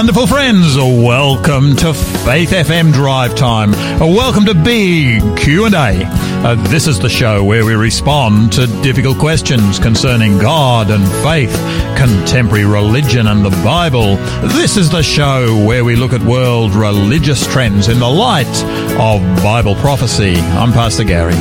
Wonderful friends, welcome to Faith FM Drive Time. Welcome to Big Q&A. Uh, this is the show where we respond to difficult questions concerning God and faith, contemporary religion and the Bible. This is the show where we look at world religious trends in the light of Bible prophecy. I'm Pastor Gary,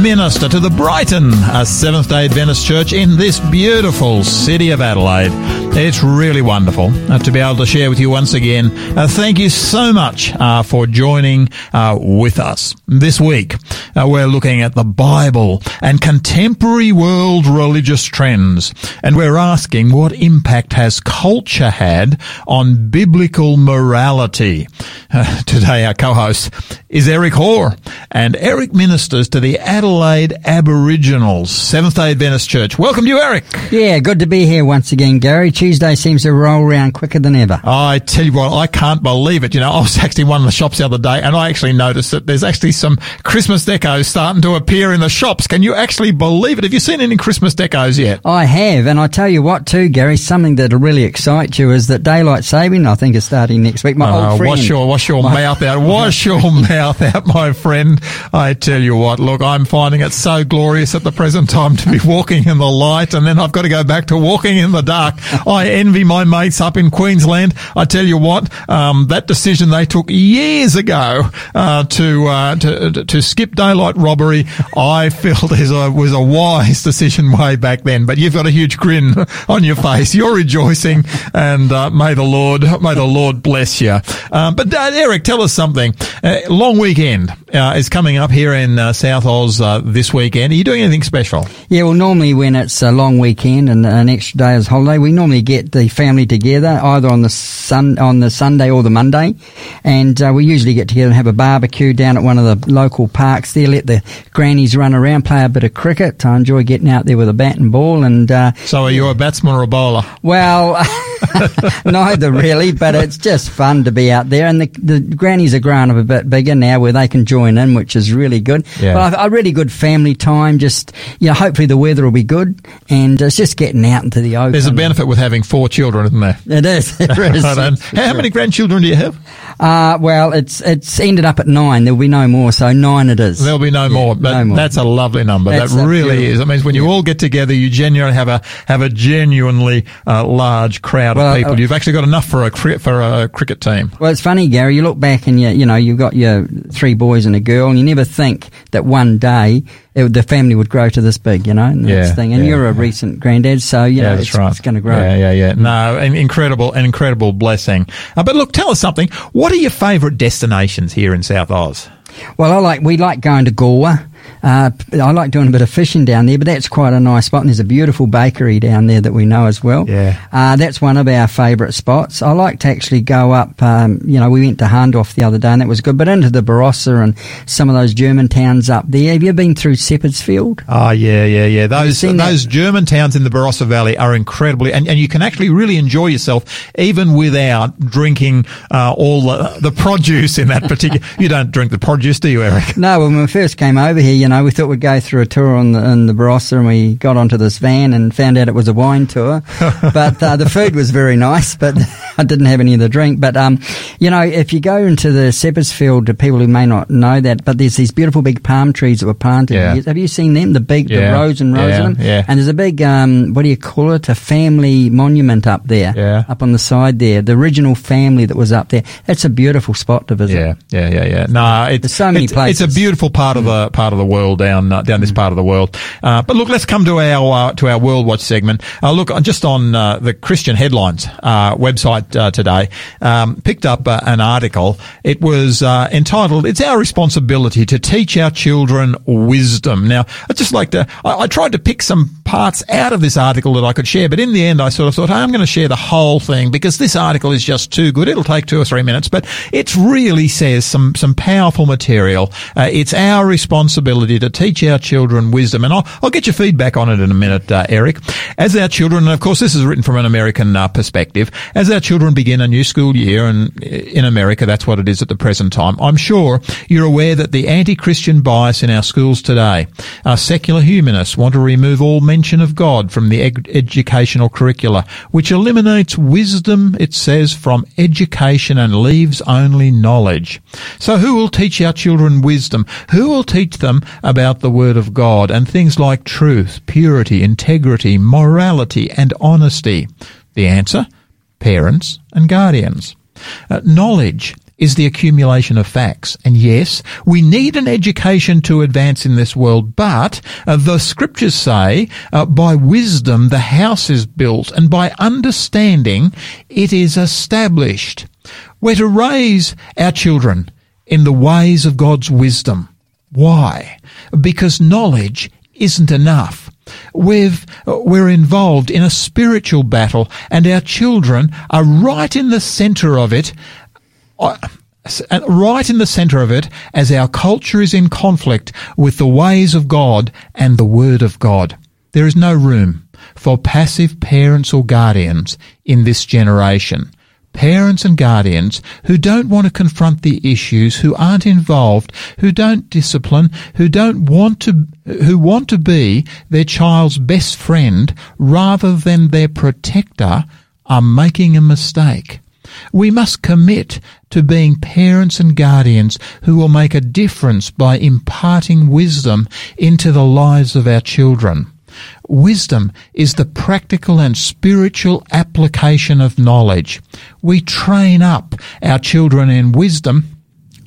minister to the Brighton a Seventh day Adventist Church in this beautiful city of Adelaide. It's really wonderful uh, to be able to share with you once again. Uh, thank you so much uh, for joining uh, with us this week. Uh, we're looking at the Bible and contemporary world religious trends, and we're asking what impact has culture had on biblical morality. Uh, today, our co-host is Eric Hoare, and Eric ministers to the Adelaide Aboriginals Seventh Day Adventist Church. Welcome to you, Eric. Yeah, good to be here once again, Gary. Tuesday seems to roll around quicker than ever. I tell you what, I can't believe it. You know, I was actually in one of the shops the other day and I actually noticed that there's actually some Christmas decos starting to appear in the shops. Can you actually believe it? Have you seen any Christmas decos yet? I have, and I tell you what too, Gary, something that'll really excite you is that daylight saving, I think, is starting next week. My Uh, old friend. wash your, wash your mouth out. Wash your mouth out, my friend. I tell you what, look, I'm finding it so glorious at the present time to be walking in the light and then I've got to go back to walking in the dark. I envy my mates up in Queensland. I tell you what, um, that decision they took years ago, uh, to, uh, to, to skip daylight robbery, I felt a, was a wise decision way back then. But you've got a huge grin on your face. You're rejoicing and, uh, may the Lord, may the Lord bless you. Um, but uh, Eric, tell us something. Uh, long weekend uh, is coming up here in uh, South Oz uh, this weekend. Are you doing anything special? Yeah, well, normally when it's a long weekend and an extra day as holiday, we normally get the family together either on the sun on the Sunday or the Monday, and uh, we usually get together and have a barbecue down at one of the local parks there. Let the grannies run around, play a bit of cricket. I enjoy getting out there with a bat and ball, and uh, So are you a batsman or a bowler? well, neither really, but it's just fun to be out there. And the, the grannies are growing up a bit bigger now where they can join in, which is really good. Yeah. But a, really good family time. Just, you know, hopefully the weather will be good and it's just getting out into the open. There's a benefit with having four children, isn't there? It is. There is. Right, how many grandchildren do you have? Uh, well, it's, it's ended up at nine. There'll be no more. So nine it is. There'll be no Yeah, more. But no more. That's a lovely number. That's that really beautiful- is. It means when you all get together, you genuinely have a have a genuinely uh, large crowd Well, of people. uh, You've actually got enough for a for a cricket team. Well, it's funny, Gary. You look back and you, you know, you've got your three boys and a girl, and you never think that one day it, the family would grow to this big, you know, and Yeah, thing. And yeah, you're a yeah. recent granddad, so you know, it's, right. it's going to grow. Yeah, yeah, yeah. No, an incredible, an incredible blessing. Uh, but look, tell us something. What are your favourite destinations here in South Oz? Well, I like we like going to Goolwa. Uh, I like doing a bit of fishing down there, but that's quite a nice spot. And there's a beautiful bakery down there that we know as well. Yeah. Uh, that's one of our favourite spots. I like to actually go up, um, you know, we went to Hahndorf the other day and that was good, but into the Barossa and some of those German towns up there. Have you been through Seppeltsfield? Oh yeah, yeah, yeah. Those that? those German towns in the Barossa Valley are incredibly, and, and you can actually really enjoy yourself even without drinking uh, all the, the produce in that particular. you don't drink the produce, do you, Eric? No, when we first came over here, you know, we thought we'd go through a tour on the, in the Barossa and we got onto this van and found out it was a wine tour. but uh, the food was very nice, but I didn't have any of the drink. But, um, you know, if you go into the Seppeltsfield, to people who may not know that, but there's these beautiful big palm trees that were planted. Yeah. Have you seen them? The big, Yeah. the rows and rows Yeah, of them? yeah. And there's a big, um, what do you call it? A family monument up there. Yeah. Up on the side there. The original family that was up there. That's a beautiful spot to visit. Yeah, yeah, yeah, yeah. No, it's There's so many it's, places. It's a beautiful part of the part of the world down uh, down this part of the world. Uh, but look, let's come to our uh, to our World Watch segment. Uh, look, uh, just on uh, the Christian Headlines uh, website uh, today, um, picked up uh, an article. It was uh, entitled "It's Our Responsibility to Teach Our Children Wisdom." Now, I just like to. I, I tried to pick some parts out of this article that I could share, but in the end, I sort of thought, hey, I'm going to share the whole thing because this article is just too good. It'll take two or three minutes, but it really says some some powerful material. Uh, it's our responsibility to teach our children wisdom. And I'll, I'll get your feedback on it in a minute, uh, Eric. As our children, and of course this is written from an American uh, perspective, as our children begin a new school year, and in America that's what it is at the present time, I'm sure you're aware that the anti-Christian bias in our schools today, our secular humanists want to remove all mention of God from the ed- educational curricula, which eliminates wisdom, it says, from education and leaves only knowledge. So who will teach our children wisdom? Who will teach them about the Word of God and things like truth, purity, integrity, morality, and honesty? The answer? Parents and guardians. Uh, knowledge is the accumulation of facts. And yes, we need an education to advance in this world, but uh, the scriptures say, uh, by wisdom the house is built, and by understanding it is established. We're to raise our children in the ways of God's wisdom. Why? Because knowledge isn't enough. We've, we're involved in a spiritual battle and our children are right in the center of it uh, uh, right in the center of it as our culture is in conflict with the ways of God and the Word of God. There is no room for passive parents or guardians in this generation. Parents and guardians who don't want to confront the issues, who aren't involved, who don't discipline, who don't want to, who want to be their child's best friend rather than their protector are making a mistake. We must commit to being parents and guardians who will make a difference by imparting wisdom into the lives of our children. Wisdom is the practical and spiritual application of knowledge. We train up our children in wisdom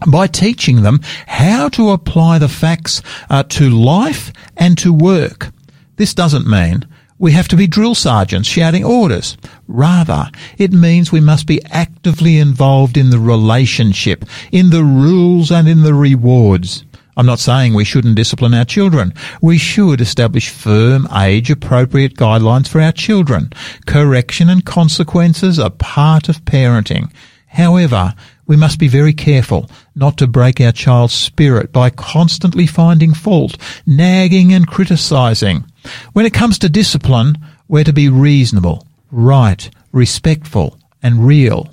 by teaching them how to apply the facts uh, to life and to work. This doesn't mean we have to be drill sergeants shouting orders. Rather, it means we must be actively involved in the relationship, in the rules and in the rewards. I'm not saying we shouldn't discipline our children. We should establish firm, age appropriate guidelines for our children. Correction and consequences are part of parenting. However, we must be very careful not to break our child's spirit by constantly finding fault, nagging and criticizing. When it comes to discipline, we're to be reasonable, right, respectful, and real.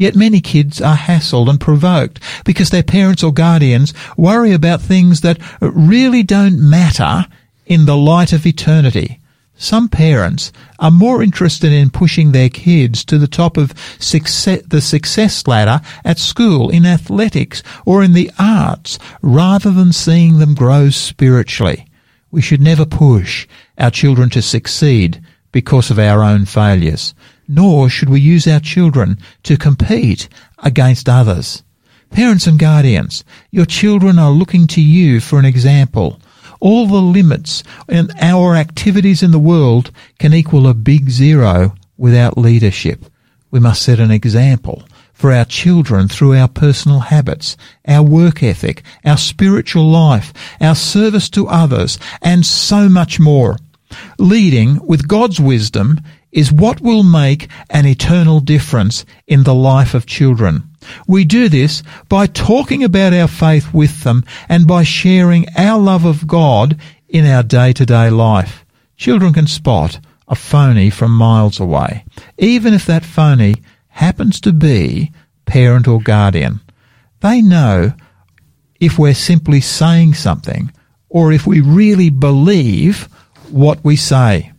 Yet many kids are hassled and provoked because their parents or guardians worry about things that really don't matter in the light of eternity. Some parents are more interested in pushing their kids to the top of success, the success ladder at school, in athletics, or in the arts, rather than seeing them grow spiritually. We should never push our children to succeed because of our own failures, nor should we use our children to compete against others. Parents and guardians, your children are looking to you for an example. All the limits in our activities in the world can equal a big zero without leadership. We must set an example for our children through our personal habits, our work ethic, our spiritual life, our service to others, and so much more. Leading with God's wisdom is what will make an eternal difference in the life of children. We do this by talking about our faith with them and by sharing our love of God in our day to day life. Children can spot a phony from miles away, even if that phony happens to be parent or guardian. They know if we're simply saying something or if we really believe what we say.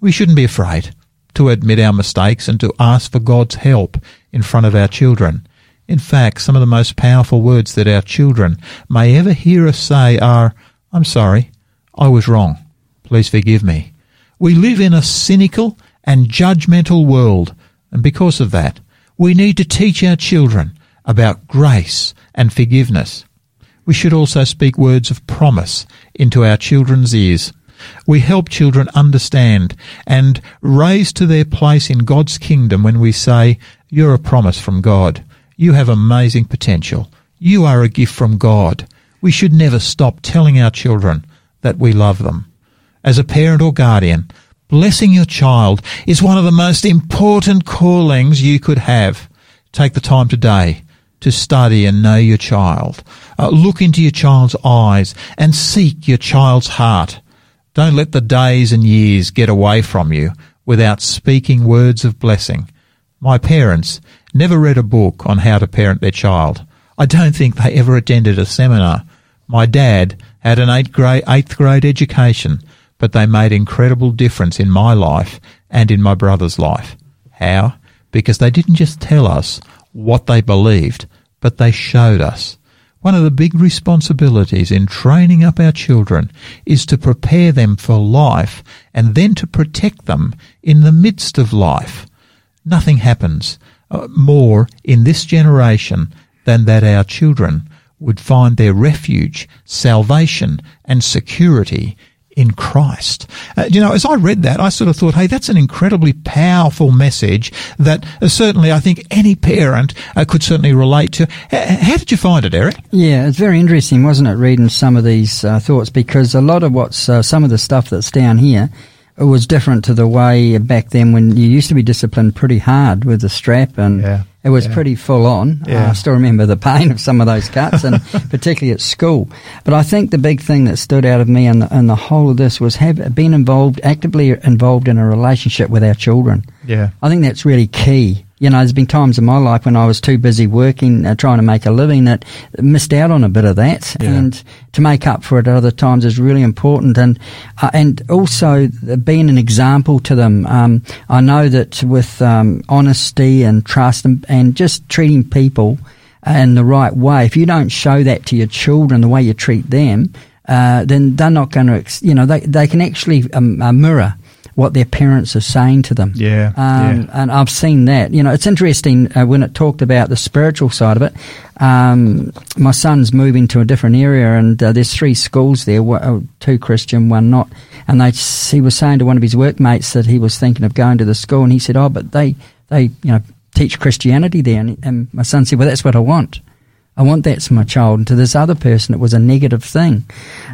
We shouldn't be afraid to admit our mistakes and to ask for God's help in front of our children. In fact, some of the most powerful words that our children may ever hear us say are, I'm sorry, I was wrong. Please forgive me. We live in a cynical and judgmental world, and because of that, we need to teach our children about grace and forgiveness. We should also speak words of promise into our children's ears. We help children understand and raise to their place in God's kingdom when we say, You're a promise from God. You have amazing potential. You are a gift from God. We should never stop telling our children that we love them. As a parent or guardian, Blessing your child is one of the most important callings you could have. Take the time today to study and know your child. Uh, look into your child's eyes and seek your child's heart. Don't let the days and years get away from you without speaking words of blessing. My parents never read a book on how to parent their child. I don't think they ever attended a seminar. My dad had an eighth grade, eighth grade education, but they made incredible difference in my life and in my brother's life. How? Because they didn't just tell us what they believed, but they showed us. One of the big responsibilities in training up our children is to prepare them for life and then to protect them in the midst of life. Nothing happens uh, more in this generation than that our children would find their refuge, salvation, and security in Christ. Uh, you know, as I read that, I sort of thought, hey, that's an incredibly powerful message that uh, certainly I think any parent uh, could certainly relate to. H- how did you find it, Eric? Yeah, it's very interesting, wasn't it, reading some of these uh, thoughts? Because a lot of what's uh, some of the stuff that's down here it was different to the way back then when you used to be disciplined pretty hard with the strap and yeah, it was yeah. pretty full on. Yeah. Uh, I still remember the pain of some of those cuts and particularly at school. But I think the big thing that stood out of me and the, and the whole of this was have been involved, actively involved in a relationship with our children. Yeah. I think that's really key you know, there's been times in my life when I was too busy working, uh, trying to make a living, that missed out on a bit of that. Yeah. And to make up for it at other times is really important. And uh, and also being an example to them. Um, I know that with um, honesty and trust and, and just treating people in the right way, if you don't show that to your children the way you treat them, uh, then they're not going to, you know, they, they can actually um, uh, mirror what their parents are saying to them. Yeah, um, yeah. And I've seen that. You know, it's interesting uh, when it talked about the spiritual side of it. Um, my son's moving to a different area, and uh, there's three schools there, uh, two Christian, one not. And they, he was saying to one of his workmates that he was thinking of going to the school, and he said, "Oh, but they, they, you know." Teach Christianity there, and, and my son said, "Well, that's what I want." I want that for my child. And to this other person, it was a negative thing.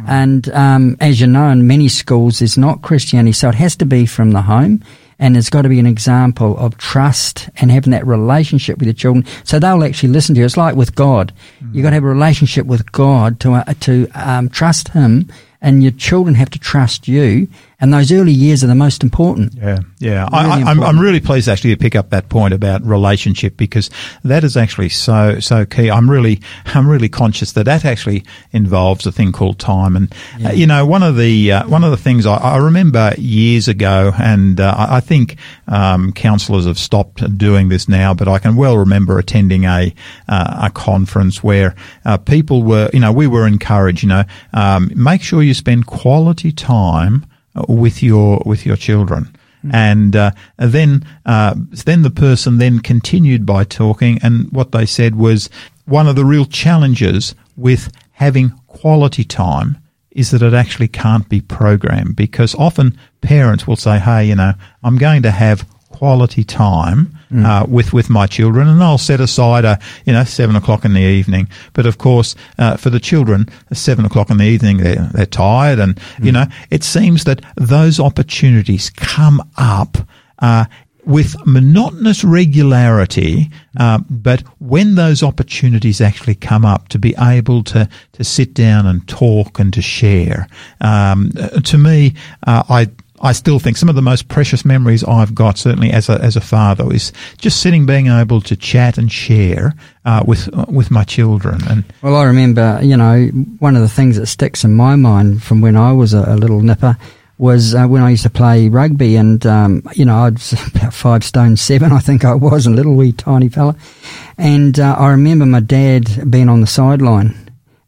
And um, as you know, in many schools, there's not Christianity, so it has to be from the home. And it's got to be an example of trust and having that relationship with your children, so they'll actually listen to you. It's like with God; mm. you've got to have a relationship with God to uh, to um, trust Him and your children have to trust you. And those early years are the most important. Yeah, yeah. Really I, am I'm, I'm really pleased actually to pick up that point about relationship because that is actually so so key. I'm really I'm really conscious that that actually involves a thing called time. And yeah. uh, you know, one of the uh, one of the things I, I remember years ago, and uh, I think um, counsellors have stopped doing this now, but I can well remember attending a uh, a conference where uh, people were, you know, we were encouraged, you know, um, make sure you spend quality time uh, with your with your children. Mm. And uh, then uh, then the person then continued by talking, and what they said was one of the real challenges with having quality time is that it actually can't be programmed because often parents will say, "Hey, you know, I'm going to have quality time mm. uh, with with my children, and I'll set aside a you know seven o'clock in the evening. But of course, uh, for the children, seven o'clock in the evening, they're they're tired, and mm. you know it seems that those opportunities come up. Uh, with monotonous regularity, uh, but when those opportunities actually come up to be able to, to sit down and talk and to share, um, to me, uh, I I still think some of the most precious memories I've got, certainly as a as a father, is just sitting, being able to chat and share uh, with with my children. And well, I remember, you know, one of the things that sticks in my mind from when I was a, a little nipper was uh, when I used to play rugby, and um, you know, I was about five stone seven, I think I was, a little wee tiny fella, and uh, I remember my dad being on the sideline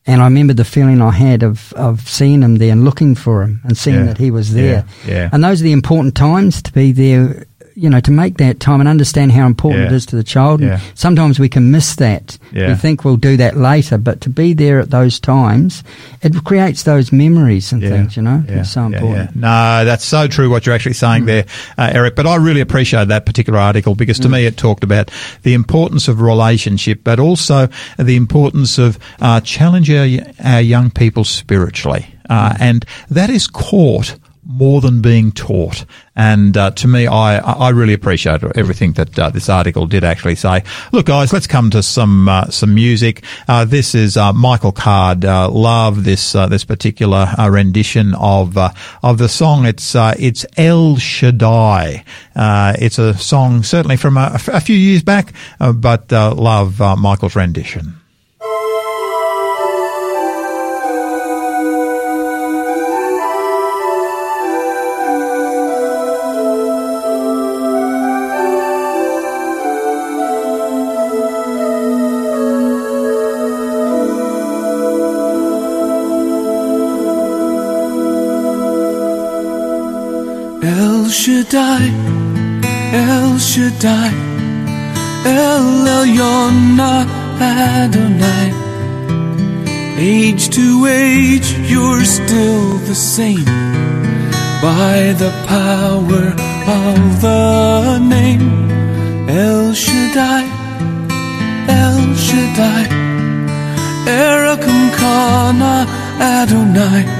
and I remember the feeling I had of, of seeing him there and looking for him and seeing yeah. that he was there. Yeah. yeah. And those are the important times to be there you know, to make that time and understand how important yeah. it is to the child. Yeah. sometimes we can miss that. Yeah. We think we'll do that later, but to be there at those times, it creates those memories and things, you know. It's so important. No, that's so true what you're actually saying mm. there, uh, Eric. But I really appreciate that particular article because to mm. me it talked about the importance of relationship, but also the importance of uh, challenging our, our young people spiritually. Uh, and that is caught more than being taught. And uh, to me, I, I really appreciate everything that uh, this article did actually say. Look, guys, let's come to some uh, some music. Uh, this is uh, Michael Card. Uh, love this this particular rendition of of the song. It's it's El Shaddai. it's a song certainly from a, a few years back, but love Michael's rendition. Shaddai, El Shaddai, El Elyon Adonai. Age to age, you're still the same by the power of the name El Shaddai, El Shaddai, Erkamka Na Adonai.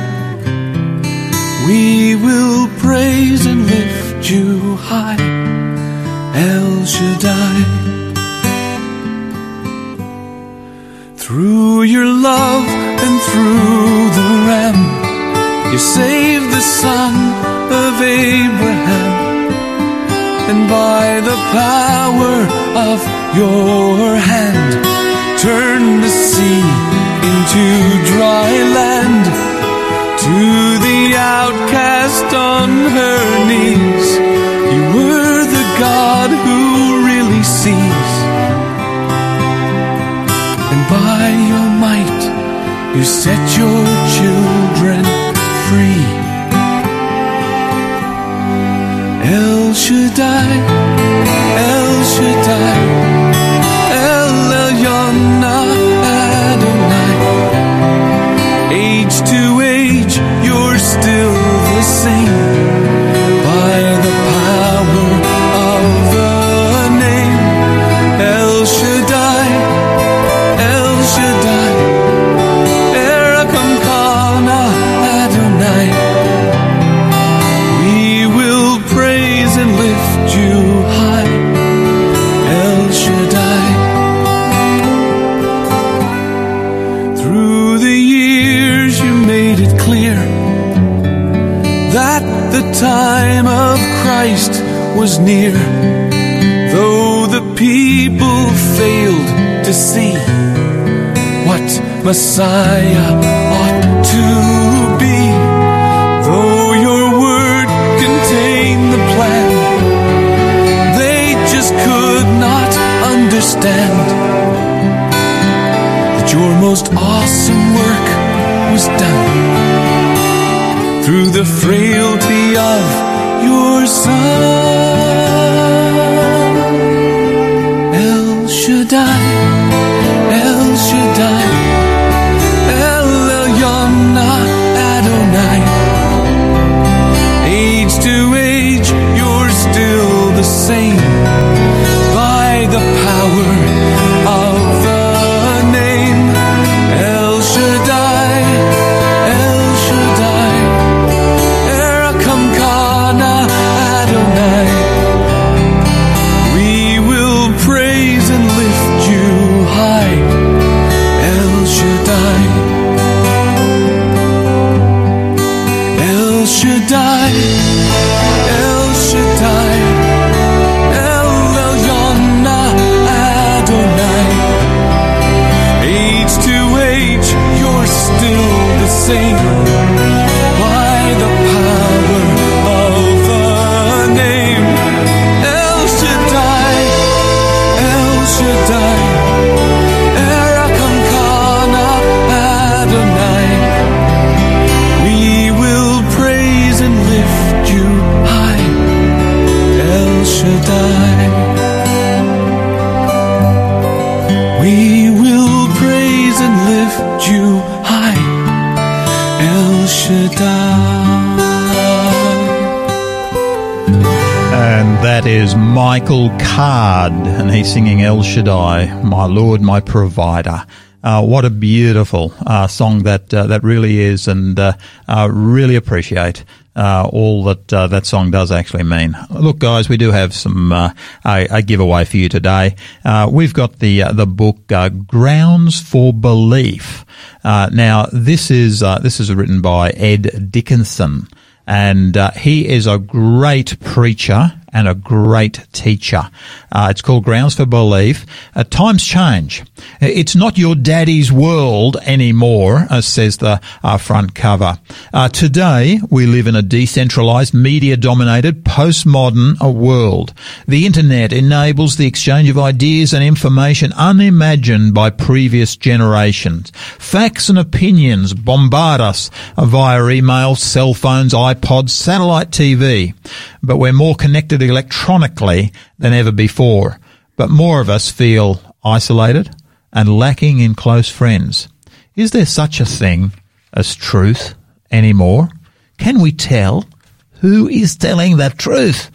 We will praise and lift you high, El Shaddai. Through your love and through the Ram, you saved the son of Abraham. And by the power of your hand, turn the sea into dry land to the outcast on her knees. You were the God who really sees. And by your might, you set your children free. El Shaddai, El Shaddai, was near, though the people failed to see what Messiah ought to be. Though your word contained the plan, they just could not understand that your most awesome work was done through the frailty of your son. El Shaddai, El Shaddai, El Elyon Adonai. Age to age, you're still the same singing El Shaddai, My Lord, My Provider. Uh, what a beautiful uh, song that uh, that really is, and uh, really appreciate uh, all that uh, that song does actually mean. Look, guys, we do have some a, a, giveaway for you today. We've got the the book Grounds for Belief. now, this is this is written by Ed Dickerson, and he is a great preacher and a great teacher. Uh, it's called Grounds for Belief. Uh, times change. It's not your daddy's world anymore, uh, says the uh, front cover. Uh, today, we live in a decentralized, media-dominated, postmodern uh, world. The internet enables the exchange of ideas and information unimagined by previous generations. Facts and opinions bombard us via email, cell phones, iPods, satellite TV. But we're more connected electronically than ever before, but more of us feel isolated and lacking in close friends. Is there such a thing as truth anymore? Can we tell who is telling the truth?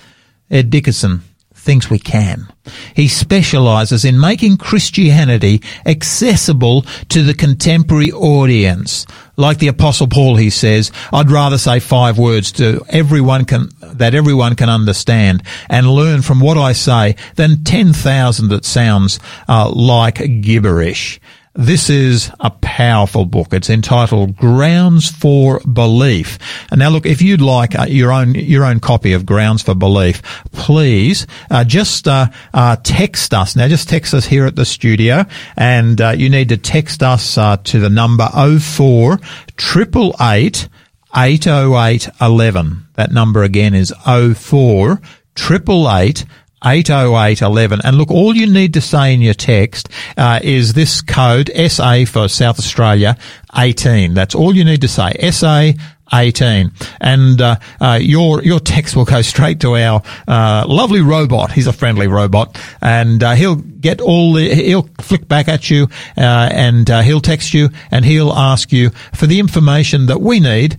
Ed Dickerson thinks we can. He specializes in making Christianity accessible to the contemporary audience. Like the apostle Paul, he says, I'd rather say five words to everyone can, that everyone can understand and learn from what I say than 10,000 that sounds uh, like gibberish. This is a powerful book. It's entitled Grounds for Belief. And now look, if you'd like uh, your own, your own copy of Grounds for Belief, please, uh, just, uh, uh text us. Now just text us here at the studio and, uh, you need to text us, uh, to the number 04 888 808 11. That number again is 04 888 80811. And look, all you need to say in your text uh, is this code SA for South Australia 18. That's all you need to say. SA 18. And uh, uh, your your text will go straight to our uh, lovely robot. He's a friendly robot, and uh, he'll get all the he'll flick back at you, uh, and uh, he'll text you, and he'll ask you for the information that we need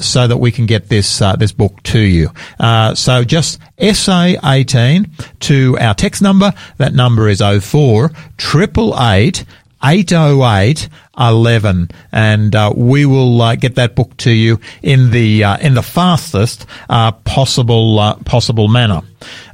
so that we can get this this book to you. so just SA 18 to our text number. That number is 04 888 808 11 and uh, we will uh, get that book to you in the uh, in the fastest uh, possible uh, possible manner.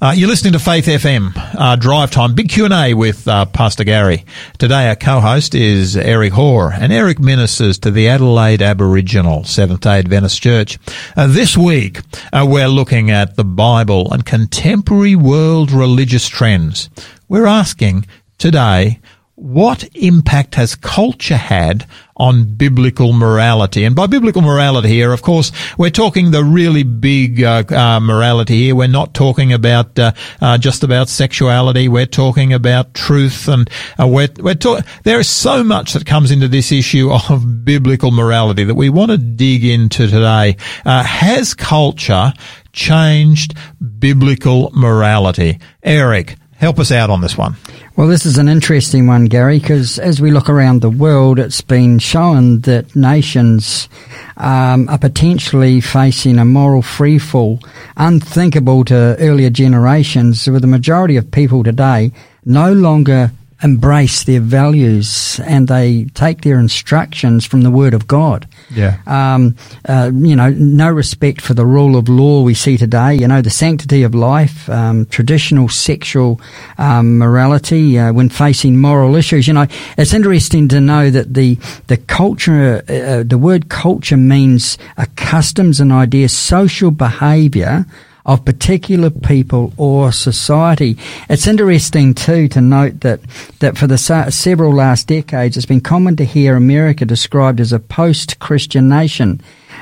Uh, you're listening to Faith FM Drive Time Big Q&A with Pastor Gary. Today our co-host is Eric Hoare and Eric ministers to the Adelaide Aboriginal Seventh-day Adventist Church. This week we're looking at the Bible and contemporary world religious trends. We're asking today what impact has culture had on biblical morality? And by biblical morality here, of course, we're talking the really big uh, uh, morality here. We're not talking about uh, uh just about sexuality. We're talking about truth, and uh, we're we're talking. There is so much that comes into this issue of biblical morality that we want to dig into today. Uh, has culture changed biblical morality? Eric, help us out on this one. Well, this is an interesting one, Gary, because as we look around the world, it's been shown that nations um, are potentially facing a moral freefall unthinkable to earlier generations, with the majority of people today no longer embrace their values and they take their instructions from the Word of God. Yeah. Um, uh, you know, no respect for the rule of law we see today. You know, the sanctity of life, um, traditional sexual um, morality uh, when facing moral issues. You know, it's interesting to know that the the culture, uh, uh the word culture means customs and ideas, social behaviour of particular people or society. It's interesting too to note that that for the several last decades, it's been common to hear America described as a post-Christian nation.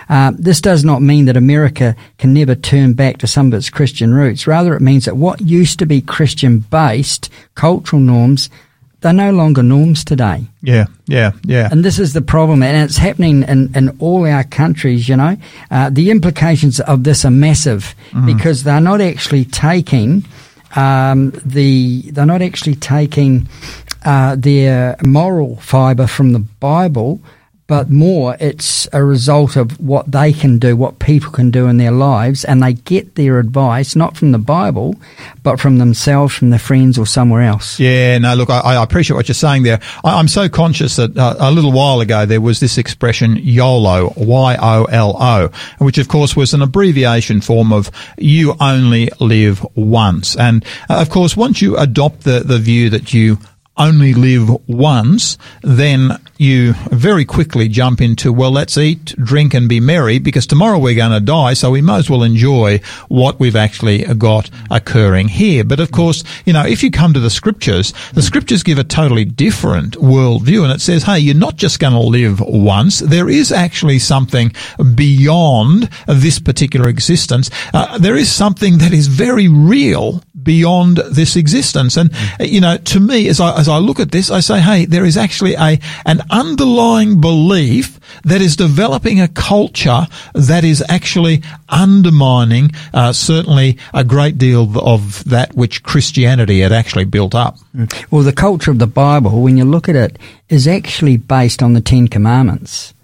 Uh, this does not mean that America can never turn back to some of its Christian roots. Rather, it means that what used to be Christian-based cultural norms they're no longer norms today. Yeah, yeah, yeah. And this is the problem, and it's happening in, in all our countries, you know. Uh, the implications of this are massive mm-hmm. because they're not actually taking um, the, they're not actually taking uh, their moral fibre from the Bible, but more it's a result of what they can do, what people can do in their lives, and they get their advice not from the Bible, but from themselves, from their friends, or somewhere else. Yeah, no, look, I, I appreciate what you're saying there. I, am so conscious that uh, a little while ago there was this expression YOLO, Y-O-L-O, which of course was an abbreviation form of you only live once. And uh, of course, once you adopt the, the view that you only live once, then you very quickly jump into, well, let's eat, drink and be merry because tomorrow we're going to die. So we might as well enjoy what we've actually got occurring here. But of course, you know, if you come to the scriptures, the scriptures give a totally different worldview and it says, hey, you're not just going to live once. There is actually something beyond this particular existence. Uh, there is something that is very real beyond this existence. And, you know, to me, as I, as I look at this, I say, hey, there is actually a, an underlying belief that is developing a culture that is actually undermining uh, certainly a great deal of that which Christianity had actually built up. Well, the culture of the Bible, when you look at it, is actually based on the Ten Commandments.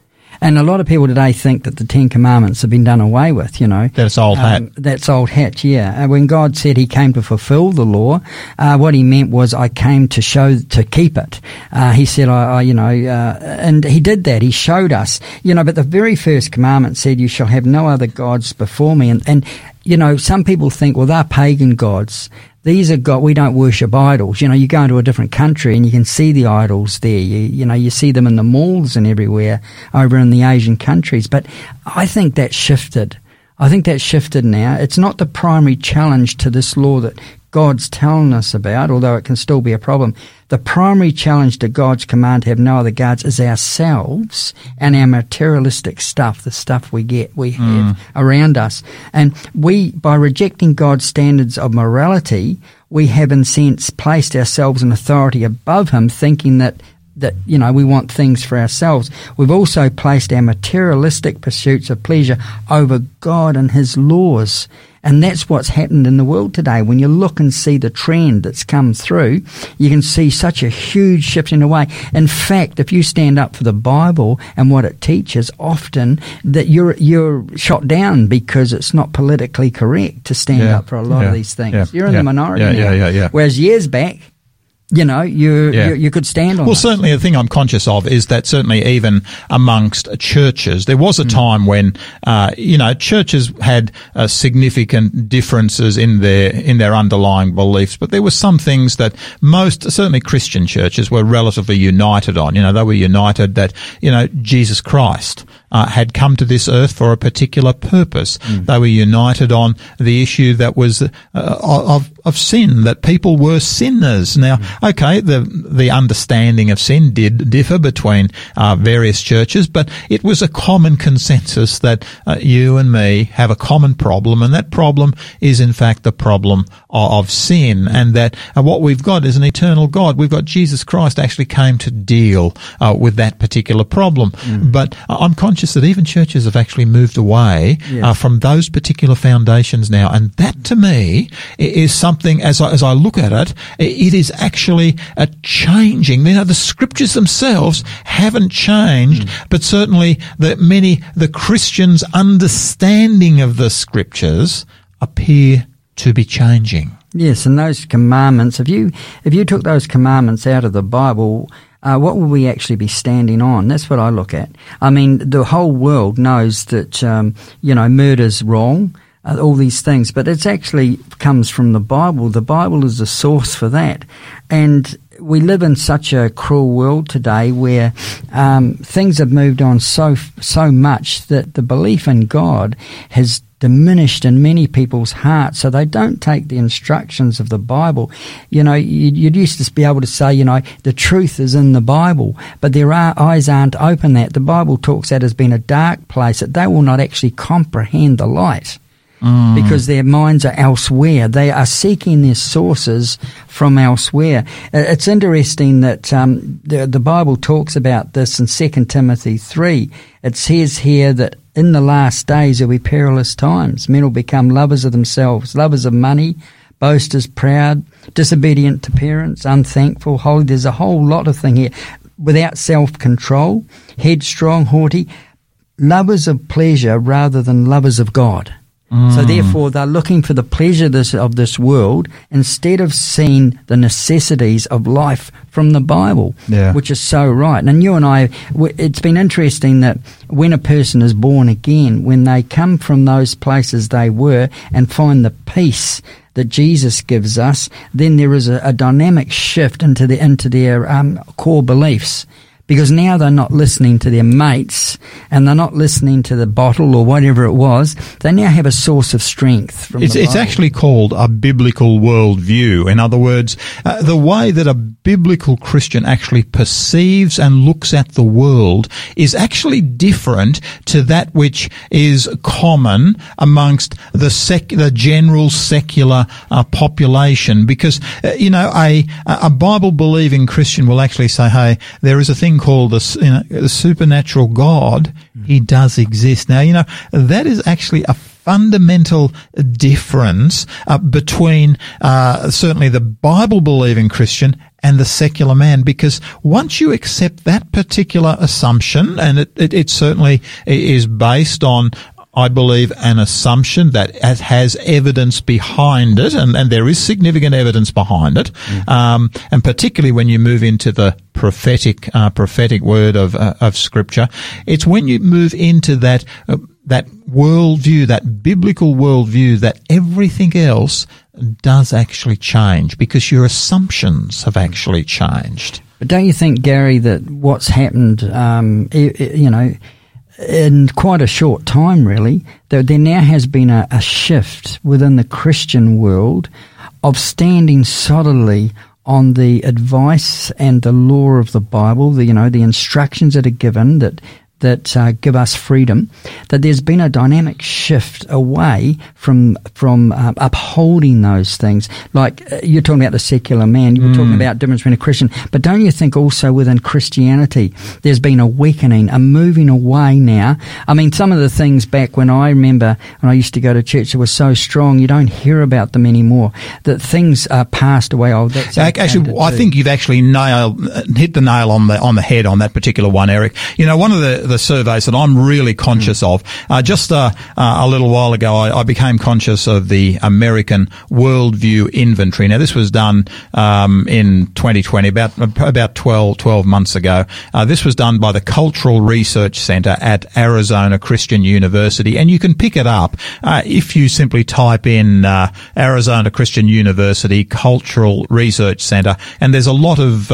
And a lot of people today think that the Ten Commandments have been done away with, you know. That's old hat. Um, that's old hat, yeah. And when God said he came to fulfill the law, uh, what he meant was, I came to show, to keep it. Uh, he said, I, I you know, uh, and he did that. He showed us, you know, but the very first commandment said, you shall have no other gods before me. And, and you know, some people think, well, they're pagan gods these are God. We don't worship idols. You know, you go into a different country and you can see the idols there. You, you know, you see them in the malls and everywhere over in the Asian countries. But I think that shifted. I think that shifted now. It's not the primary challenge to this law that God's telling us about, although it can still be a problem. The primary challenge to God's command to have no other gods is ourselves and our materialistic stuff, the stuff we get, we have mm. around us. And we, by rejecting God's standards of morality, we have in sense placed ourselves in authority above Him, thinking that that you know we want things for ourselves. We've also placed our materialistic pursuits of pleasure over God and His laws. And that's what's happened in the world today. When you look and see the trend that's come through, you can see such a huge shift in a way. In fact, if you stand up for the Bible and what it teaches, often that you're you're shot down because it's not politically correct to stand yeah. up for a lot yeah. of these things. Yeah. You're in the minority. Yeah, yeah, yeah, yeah. Whereas years back, you know, you, yeah. you, you could stand on. Well, certainly the thing I'm conscious of is that certainly even amongst churches, there was a mm. time when uh, you know churches had uh, significant differences in their in their underlying beliefs, but there were some things that most certainly Christian churches were relatively united on. You know, they were united that you know Jesus Christ uh, had come to this earth for a particular purpose. Mm. They were united on the issue that was uh, of of sin, that people were sinners. Now, mm. okay, the the understanding of sin did differ between uh, various churches, but it was a common consensus that uh, you and me have a common problem, and that problem is in fact the problem of, of sin, and that uh, what we've got is an eternal God. We've got Jesus Christ actually came to deal uh, with that particular problem. Mm. But I'm conscious that even churches have actually moved away yes. uh, from those particular foundations now. And that to me is something, as I, as I look at it, it is actually a changing. You know, the scriptures themselves haven't changed, mm. but certainly the many, the Christians' understanding of the scriptures appear to be changing. Yes, and those commandments, if you if you took those commandments out of the Bible, uh, what will we actually be standing on? That's what I look at. I mean, the whole world knows that, um, you know, murder's wrong, uh, all these things, but it actually comes from the Bible. The Bible is the source for that. And we live in such a cruel world today where um, things have moved on so so much that the belief in God has diminished in many people's hearts, so they don't take the instructions of the Bible. You know, you, would used to be able to say, you know, the truth is in the Bible, but their eyes aren't open. That the Bible talks that as being a dark place that they will not actually comprehend the light. Mm. Because their minds are elsewhere. They are seeking their sources from elsewhere. It's interesting that um, the, the Bible talks about this in 2 Timothy 3. It says here that in the last days there will be perilous times. Men will become lovers of themselves, lovers of money, boasters, proud, disobedient to parents, unthankful, holy. There's a whole lot of thing here. without self-control, headstrong, haughty, lovers of pleasure rather than lovers of God. So Mm. therefore, they're looking for the pleasure this, of this world instead of seeing the necessities of life from the Bible, Yeah. which is so right. And you and I, it's been interesting that when a person is born again, when they come from those places they were and find the peace that Jesus gives us, then there is a, a dynamic shift into the into their um, core beliefs because now they're not listening to their mates and they're not listening to the bottle or whatever it was. They now have a source of strength from It's, the it's actually called a biblical worldview. In other words, uh, the way that a biblical Christian actually perceives and looks at the world is actually different to that which is common amongst the sec- the general secular uh, population. Because uh, you know, a a Bible believing Christian will actually say, "Hey, there is a thing called the, you know, the supernatural God. He does exist." Now, you know, that is actually a fundamental difference uh, between uh, certainly the Bible believing Christian and the secular man because once you accept that particular assumption and it, it, it certainly is based on I believe an assumption that has- has evidence behind it, and, and there is significant evidence behind it, um, and particularly when you move into the prophetic uh, prophetic word of uh, of Scripture, it's when you move into that uh, that worldview, that biblical worldview, that everything else does actually change because your assumptions have actually changed. But don't you think, Gary, that what's happened, um, i- i- you know, in quite a short time, really, that there now has been a, a shift within the Christian world of standing solidly on the advice and the law of the Bible, the, you know, the instructions that are given that that uh, give us freedom, that there's been a dynamic shift away from from uh, upholding those things. Like uh, you're talking about the secular man, you were talking about difference between a Christian, but don't you think also within Christianity there's been a weakening, a moving away now? I mean, some of the things back when I remember when I used to go to church that were so strong, you don't hear about them anymore. That things are passed away. Oh, that's Ac- Actually, I think you've actually nailed, hit the nail on the on the head on that particular one, Eric. You know, one of the, the surveys that I'm really conscious Hmm. of, uh, just uh, uh, a little while ago, I, I became conscious of the American Worldview Inventory. Now, this was done um, in 2020, about about 12, 12 months ago. Uh, this was done by the Cultural Research Center at Arizona Christian University, and you can pick it up uh, if you simply type in uh, Arizona Christian University Cultural Research Center, and there's a lot of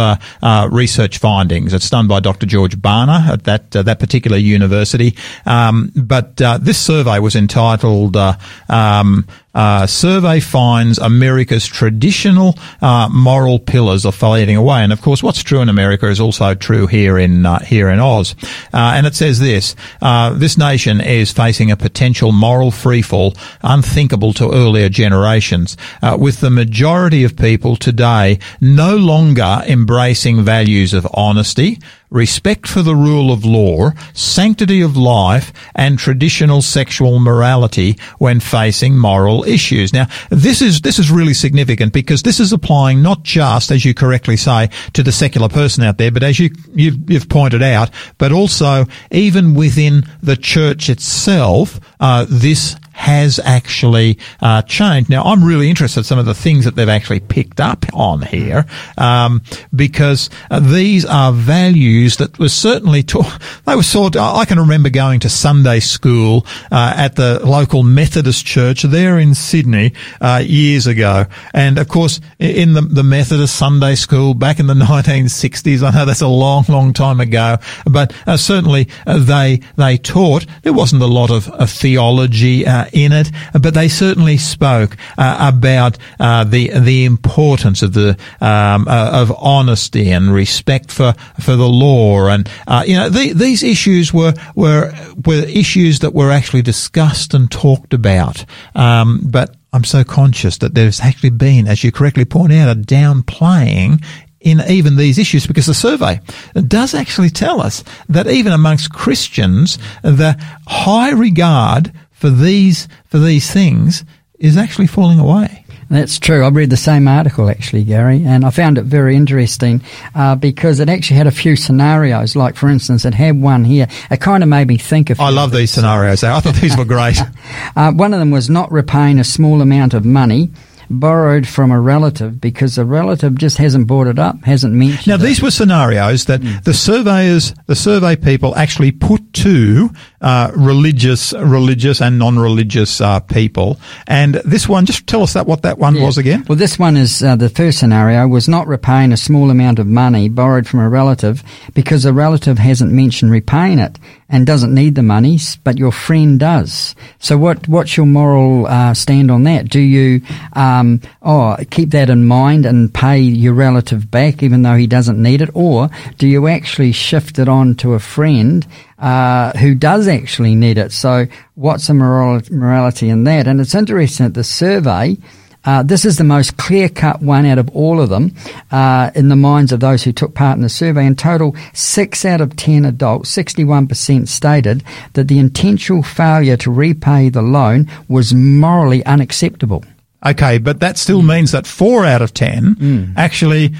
research findings. It's done by Dr. George Barna at that uh, that particular university. Um, but uh, this survey was entitled uh, um, uh, "Survey Finds America's Traditional uh, Moral Pillars Are Fading Away." And of course, what's true in America is also true here in uh, here in Oz. Uh, and it says this: uh, This nation is facing a potential moral freefall unthinkable to earlier generations, uh, with the majority of people today no longer embracing values of honesty, respect for the rule of law, sanctity of life, and traditional sexual morality when facing moral issues. Now, this is this is really significant because this is applying not just, as you correctly say, to the secular person out there, but as you you've, you've pointed out, but also even within the church itself, uh, this has actually uh, changed. Now, I'm really interested in some of the things that they've actually picked up on here, um, because uh, these are values that were certainly taught. They were taught. I can remember going to Sunday school uh, at the local Methodist church there in Sydney uh, years ago, and of course, in the, the Methodist Sunday school back in the 1960s. I know that's a long, long time ago, but uh, certainly uh, they they taught. There wasn't a lot of theology uh, in it, but they certainly spoke uh, about uh, the the importance of the um, uh, of honesty and respect for for the law, and uh, you know the, these issues were were were issues that were actually discussed and talked about, um, but. I'm so conscious that there's actually been, as you correctly point out, a downplaying in even these issues because the survey does actually tell us that even amongst Christians, the high regard for these, for these things is actually falling away. That's true. I've read the same article actually, Gary, and I found it very interesting uh, because it actually had a few scenarios. Like, for instance, it had one here. It kind of made me think of. I love these scenarios. I thought these were great. uh, one of them was not repaying a small amount of money borrowed from a relative because the relative just hasn't brought it up, hasn't mentioned. Now, it. these were scenarios that Hmm. the surveyors, the survey people actually put to uh, religious, religious and non-religious uh, people. And this one, just tell us that what that one Yeah. was again. Well, this one is uh, the first scenario was not repaying a small amount of money borrowed from a relative because the relative hasn't mentioned repaying it and doesn't need the money, but your friend does. So, what what's your moral uh, stand on that? Do you um, oh keep that in mind and pay your relative back even though he doesn't need it, or do you actually shift it on to a friend? Uh, who does actually need it? So, what's the moral, morality in that? And it's interesting that the survey uh, this is the most clear cut one out of all of them uh, in the minds of those who took part in the survey. In total, six out of ten adults, 61% stated that the intentional failure to repay the loan was morally unacceptable. Okay, but that still means that four out of ten actually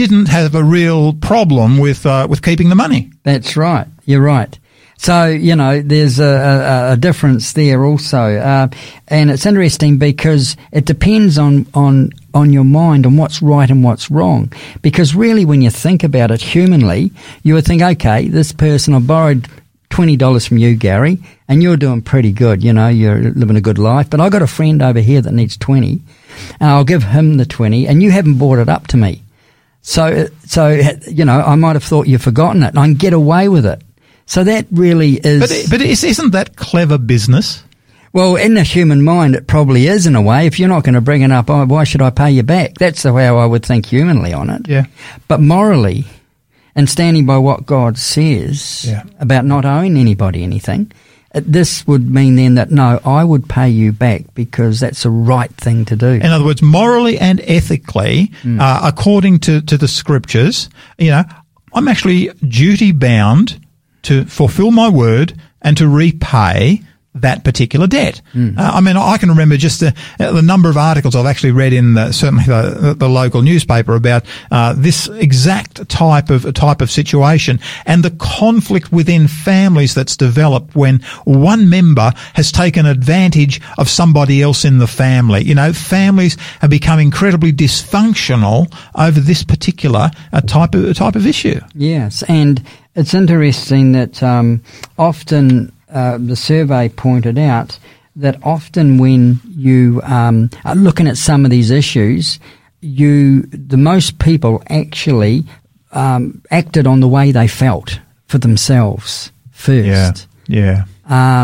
didn't have a real problem with uh, with keeping the money. That's right. You're right. So you know, there's a, a, a difference there also, uh, and it's interesting because it depends on on on your mind on what's right and what's wrong. Because really, when you think about it humanly, you would think, okay, this person I borrowed twenty dollars from you, Gary, and you're doing pretty good. You know, you're living a good life. But I got a friend over here that needs twenty, and I'll give him the twenty, and you haven't brought it up to me. So, so you know, I might have thought you've forgotten it, and I can get away with it. So that really is. But but is, isn't that clever business? well, in the human mind, it probably is in a way. If you're not going to bring it up, oh, why should I pay you back? That's the way I would think humanly on it. Yeah. But morally, and standing by what God says Yeah. about not owing anybody anything, uh, this would mean then that no, I would pay you back because that's the right thing to do. In other words, morally and ethically, Hmm. uh, according to, to the scriptures, you know, I'm actually duty bound to fulfill my word and to repay that particular debt. Hmm. Uh, I mean, I can remember just the, uh, the number of articles I've actually read in the, certainly the, the local newspaper about uh, this exact type of type of situation and the conflict within families that's developed when one member has taken advantage of somebody else in the family. You know, families have become incredibly dysfunctional over this particular uh, type of type of issue. Yes, and it's interesting that um, often uh, the survey pointed out that often when you um, are looking at some of these issues, you the most people actually um, acted on the way they felt for themselves first. yeah.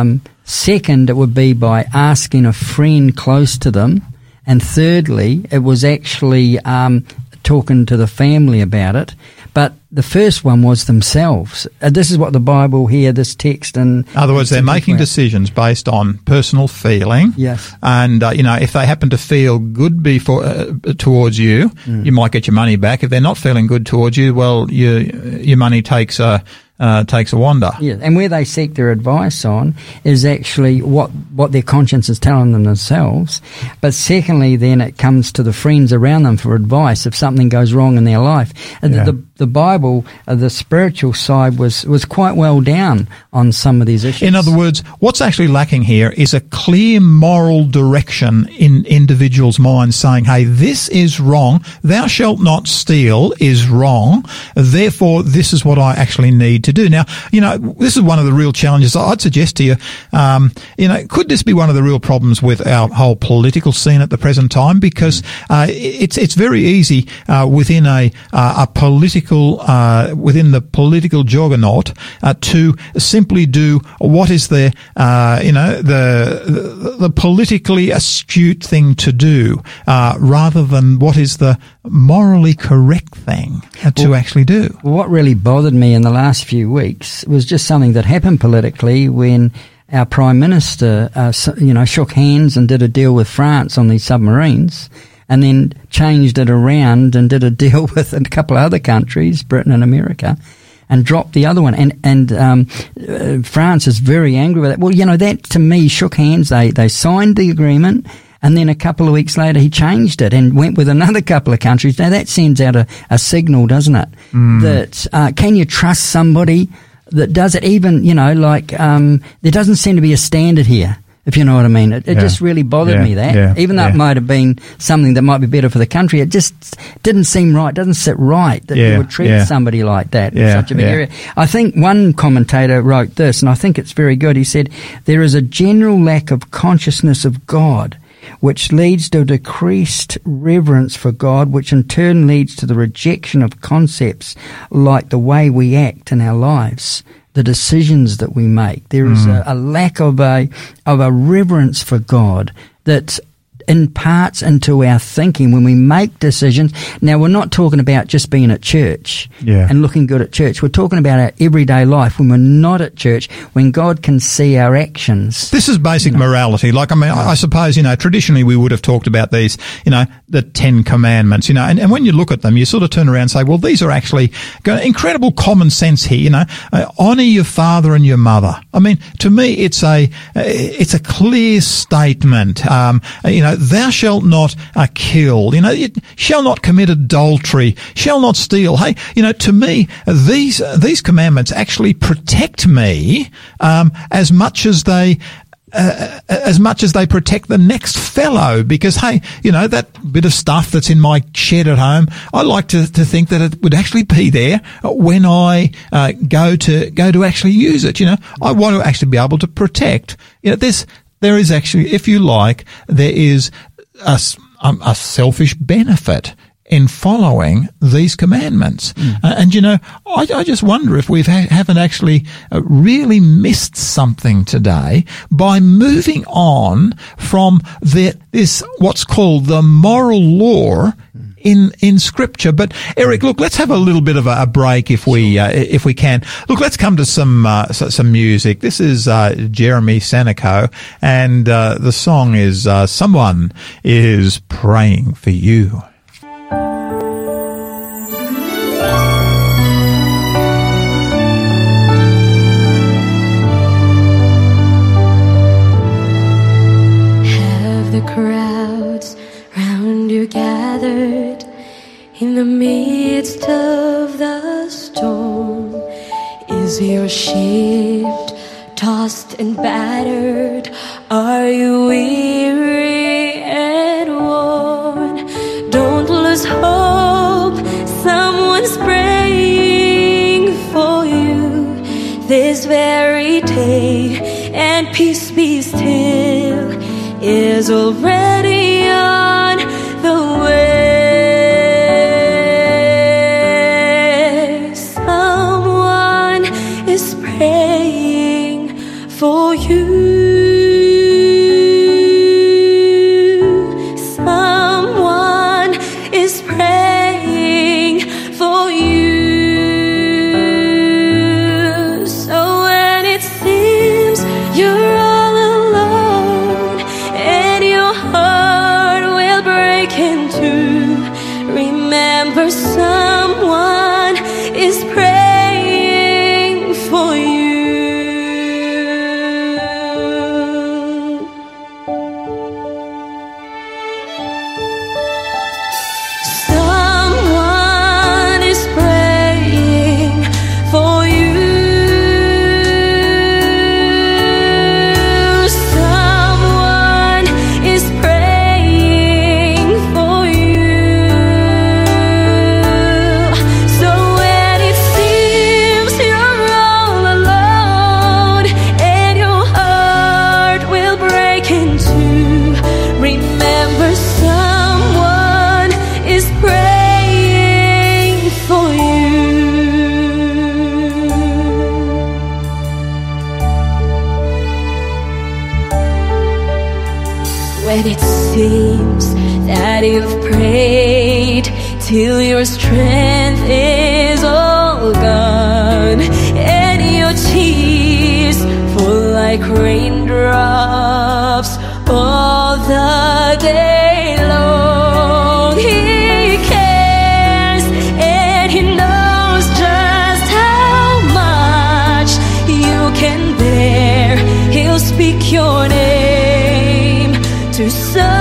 Um, second, it would be by asking a friend close to them. And thirdly, it was actually um, talking to the family about it. But the first one was themselves. Uh, this is what the Bible here, this text, and In other words, they're making decisions based on personal feeling. Yes. And, uh, you know, if they happen to feel good before, uh, towards you, you might get your money back. If they're not feeling good towards you, well, your, your money takes a, uh, takes a wander. Yeah, and where they seek their advice on is actually what, what their conscience is telling them themselves. But secondly, then it comes to the friends around them for advice if something goes wrong in their life. And Yeah. the, the Bible, uh, the spiritual side was, was quite well down on some of these issues. In other words, what's actually lacking here is a clear moral direction in individuals' minds saying, hey, this is wrong. Thou shalt not steal is wrong. Therefore, this is what I actually need to do. Now, you know, this is one of the real challenges. I'd suggest to you, um, you know, could this be one of the real problems with our whole political scene at the present time? Because uh, it's it's very easy uh, within a uh, a political uh, within the political juggernaut uh, to simply do what is the uh, you know the, the the politically astute thing to do uh, rather than what is the morally correct thing uh, to actually do. What really bothered me in the last few weeks was just something that happened politically when our prime minister, uh, you know, shook hands and did a deal with France on these submarines, and then changed it around and did a deal with a couple of other countries, Britain and America. And dropped the other one, and and um, uh, France is very angry with that. Well, you know that to me shook hands. They they signed the agreement, and and then a couple of weeks later he changed it and went with another couple of countries. Now that sends out a, a signal, doesn't it? Mm. That uh, can you trust somebody that does it? Even you know, like um, there doesn't seem to be a standard here. If you know what I mean, it, it Yeah. just really bothered Yeah, me that, yeah, even though it might have been something that might be better for the country, it just didn't seem right. Doesn't sit right that you would treat somebody like that in such a big area. I think one commentator wrote this, and I think it's very good. He said, There is a general lack of consciousness of God, which leads to a decreased reverence for God, which in turn leads to the rejection of concepts like the way we act in our lives. The decisions that we make. There is hmm. a, a lack of a of a reverence for God that imparts into our thinking when we make decisions. Now, we're not talking about just being at church Yeah. and looking good at church. We're talking about our everyday life when we're not at church, when God can see our actions. This is basic morality. Like, I mean, I suppose, you know, traditionally we would have talked about these, you know, the Ten Commandments, you know, and, and when you look at them, you sort of turn around and say, well, these are actually incredible common sense here, you know, uh, honor your father and your mother. I mean, to me, it's a, uh, it's a clear statement. Um, you know, thou shalt not uh, kill, you know, you shall not commit adultery, shall not steal. Hey, you know, to me, these, uh, these commandments actually protect me, um, as much as they, uh, as much as they protect the next fellow. Because hey you know that bit of stuff that's in my shed at home i like to, to think that it would actually be there when i uh, go to go to actually use it you know. I want to actually be able to protect. You know this there is actually if you like there is a, a selfish benefit in following these commandments. Uh, and you know, I, I just wonder if we ha- haven't actually uh, really missed something today by moving on from the, this, what's called the moral law in, in scripture. But Eric, look, let's have a little bit of a, a break if we, uh, if we can. Look, let's come to some, uh, some music. This is, uh, Jeremy Sanico and, uh, the song is, uh, Someone is Praying for You. In the midst of the storm? Is your ship tossed and battered? Are you weary and worn? Don't lose hope. Someone's praying for you this very day, and peace be still is already speak your name to someone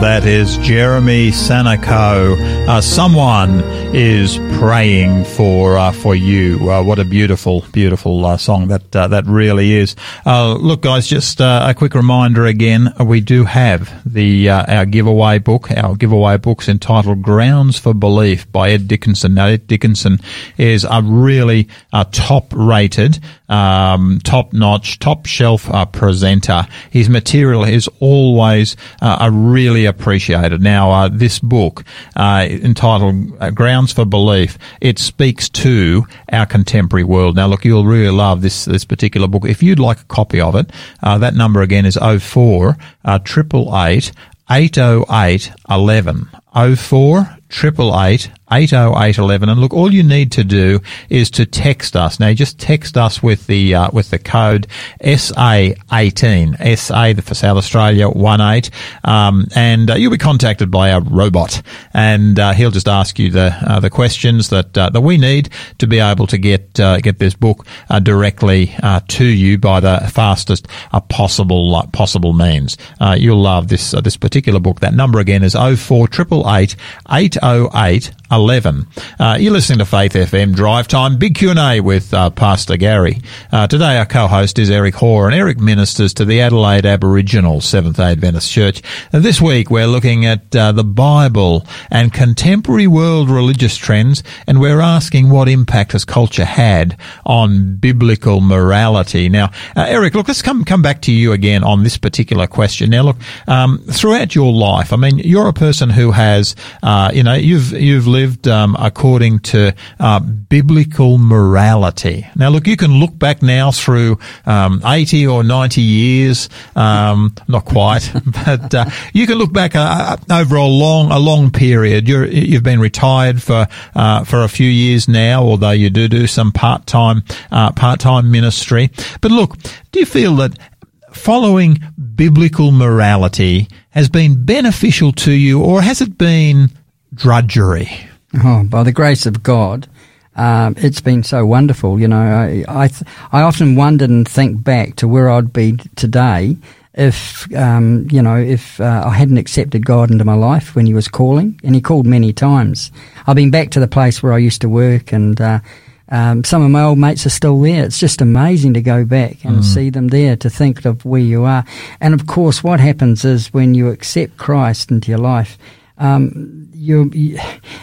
that is Jeremy Sanico. Uh, someone is praying for uh, for you. Uh, what a beautiful, beautiful uh, song that uh, that really is. Uh, look, guys, just a quick reminder again: we do have the our giveaway book. Our giveaway book's entitled "Grounds for Belief" by Ed Dickerson. Now, Ed Dickerson is a really top-rated, um, top-notch, top-shelf presenter. His material is always a really appreciated. Now, uh, this book uh, entitled uh, Grounds for Belief, it speaks to our contemporary world. Now, look, you'll really love this this particular book. If you'd like a copy of it, uh, that number again is 04 uh, 888 808 11. 04 888 80811 and look all you need to do is to text us. Now just text us with the uh, with the code SA18 SA for South Australia 18 um, and uh, you'll be contacted by a robot. And uh, he'll just ask you the uh, the questions that uh, that we need to be able to get uh, get this book directly to you by the fastest possible possible means. You'll love this this particular book. That number again is 04 808 11. Uh, you're listening to Faith FM Drive Time, Big Q&A with uh, Pastor Gary. Uh, today our co-host is Eric Hoare, and Eric ministers to the Adelaide Aboriginal Seventh-day Adventist Church. And this week we're looking at uh, the Bible and contemporary world religious trends, and we're asking what impact has culture had on biblical morality. Now, uh, Eric, look, let's come come back to you again on this particular question. Now, look, um, throughout your life, I mean, you're a person who has, uh, you know, you've you've lived um, according to uh, biblical morality. Now, look, you can look back now through um, 80 or 90 years, um, not quite, but uh, you can look back uh, uh, over a long, a long period. you have been retired for uh, for a few years now, although you do do some part time uh, part time ministry. But look, do you feel that following biblical morality has been beneficial to you, or has it been drudgery? Oh, by the grace of God, um, it's been so wonderful. You know, I I, th- I, often wonder and think back to where I'd be today if um, you know if uh, I hadn't accepted God into my life when He was calling, and He called many times. I've been back to the place where I used to work, and uh, um, some of my old mates are still there. It's just amazing to go back and mm. see them there, to think of where you are. And of course, what happens is when you accept Christ into your life. Um, you,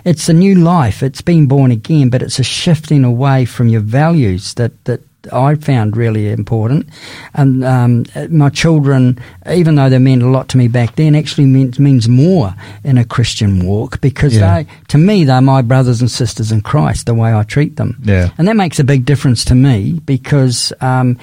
it's a new life. It's been born again, but it's a shifting away from your values that that I found really important. And um, my children, even though they meant a lot to me back then, actually means means more in a Christian walk because yeah. they, to me, they're my brothers and sisters in Christ. The way I treat them, yeah, and that makes a big difference to me because. Um,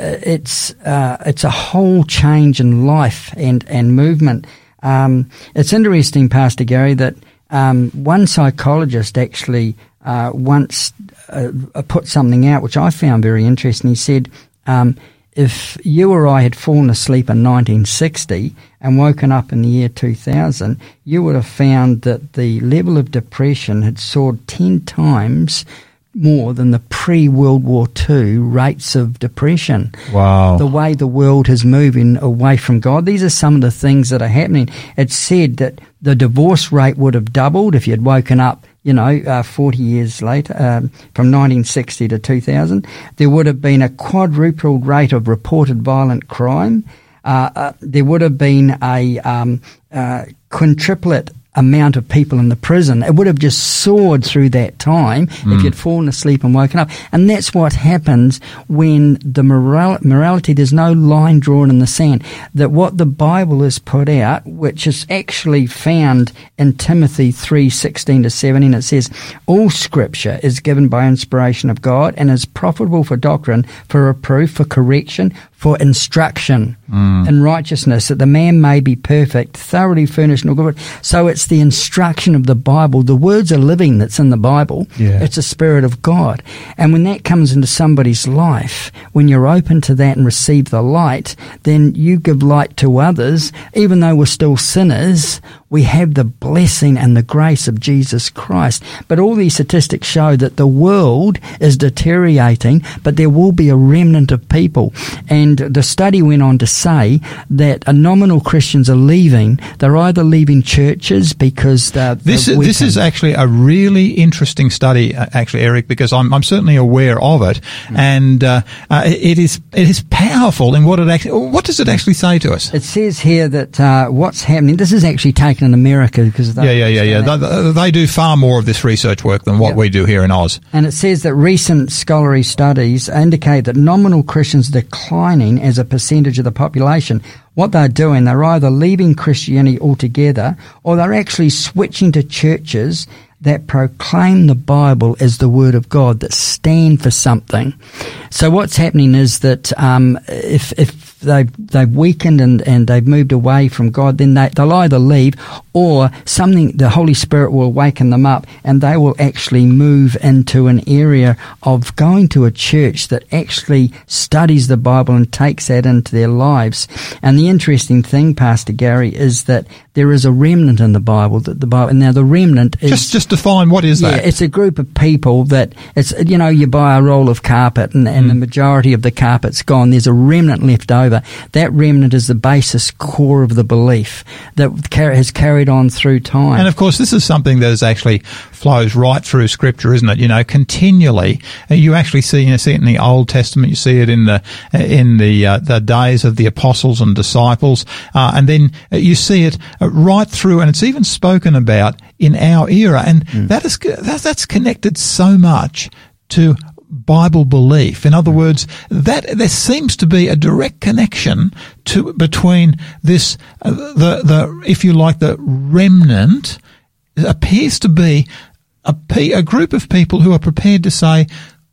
it's uh, it's a whole change in life and, and movement um, it's interesting, Pastor Gary, that um, one psychologist actually uh, once uh, put something out which I found very interesting. He said, um, if you or I had fallen asleep in 1960 and woken up in the year 2000, you would have found that the level of depression had soared 10 times more than the pre World War II rates of depression. Wow. The way the world is moving away from God. These are some of the things that are happening. It's said that the divorce rate would have doubled if you'd woken up, you know, uh, 40 years later, um, from 1960 to 2000. There would have been a quadrupled rate of reported violent crime. Uh, uh, there would have been a um, uh, quintuplet amount of people in the prison. It would have just soared through that time mm. if you'd fallen asleep and woken up. And that's what happens when the moral- morality, there's no line drawn in the sand. That what the Bible has put out, which is actually found in Timothy 3, 16 to 17, it says, all scripture is given by inspiration of God and is profitable for doctrine, for reproof, for correction, for instruction mm. in righteousness, that the man may be perfect, thoroughly furnished and all good. So it's the instruction of the Bible. The words are living that's in the Bible. Yeah. It's the Spirit of God. And when that comes into somebody's life, when you're open to that and receive the light, then you give light to others, even though we're still sinners, we have the blessing and the grace of Jesus Christ. But all these statistics show that the world is deteriorating, but there will be a remnant of people. And the study went on to say that a nominal Christians are leaving. They're either leaving churches because they're, This they're is, this is actually a really interesting study, uh, actually, Eric, because I'm, I'm certainly aware of it, Mm. and uh, uh, it is it is powerful in what it actually. What does it actually say to us? It says here that uh, what's happening. This is actually taken in America because Yeah, yeah, yeah, yeah. They, they do far more of this research work than what Yeah. we do here in Oz. And it says that recent scholarly studies indicate that nominal Christians are declining as a percentage of the population. What they're doing, they're either leaving Christianity altogether or they're actually switching to churches that proclaim the Bible as the Word of God, that stand for something. So what's happening is that um, if, if they've, they've weakened and, and they've moved away from God, then they, they'll either leave or something, the Holy Spirit will waken them up and they will actually move into an area of going to a church that actually studies the Bible and takes that into their lives. And the interesting thing, Pastor Gary, is that there is a remnant in the Bible that the Bible, now the remnant is Just just define what is yeah, that? it's a group of people that it's you know you buy a roll of carpet and, and the Mm. majority of the carpet's gone. There's a remnant left over. That remnant is the basis core of the belief that has carried on through time. And of course, this is something that is actually flows right through Scripture, isn't it? You know, continually, Uh, you actually see, you see it in the Old Testament. You see it in the in the uh, the days of the apostles and disciples, uh, and then uh, you see it uh, right through, and it's even spoken about in our era, and that is that, that's connected so much to Bible belief. In other words, that there seems to be a direct connection to between this uh, the the if you like the remnant appears to be a, pe- a group of people who are prepared to say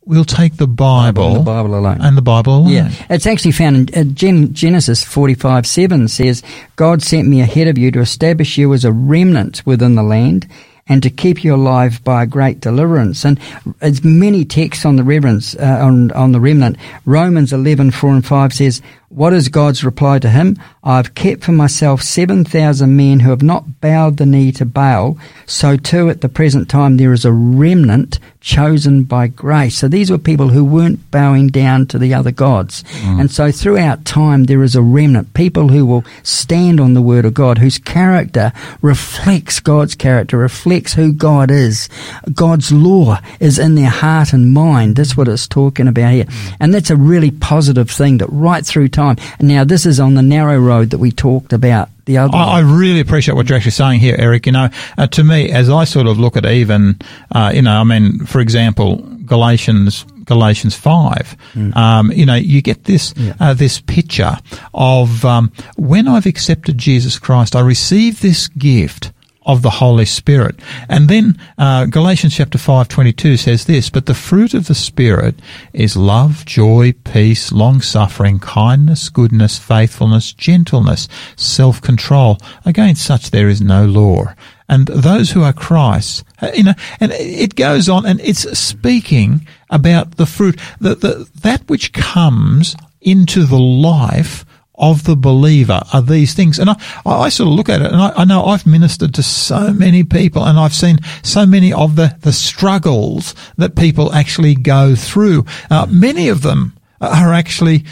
we'll take the Bible, the Bible alone. and the Bible alone. Yeah, it's actually found in uh, Gen- Genesis 45 7 says, God sent me ahead of you to establish you as a remnant within the land and to keep you alive by a great deliverance. And as many texts on the reverence, uh, on, on the remnant, Romans 11 4 and 5 says, what is God's reply to him? I've kept for myself 7,000 men who have not bowed the knee to Baal. So too at the present time there is a remnant chosen by grace. So these were people who weren't bowing down to the other gods. Mm. And so throughout time there is a remnant, people who will stand on the word of God, whose character reflects God's character, reflects who God is. God's law is in their heart and mind. That's what it's talking about here. Mm. And that's a really positive thing that right through time. And now this is on the narrow road that we talked about the other I, I really appreciate what you're actually saying here, Eric. You know, uh, to me, as I sort of look at even, uh, you know, I mean, for example, Galatians, Galatians five, um, you know, you get this uh, this picture of um, when I've accepted Jesus Christ, I receive this gift of the Holy Spirit. And then uh, Galatians chapter 5, 22 says this, but the fruit of the Spirit is love, joy, peace, long-suffering, kindness, goodness, faithfulness, gentleness, self-control. Against such there is no law. And those who are Christ, uh, you know, and it goes on and it's speaking about the fruit, the, that which comes into the life of the believer are these things. And I, I sort of look at it and I, I know I've ministered to so many people and I've seen so many of the, the struggles that people actually go through. Uh, many of them are actually,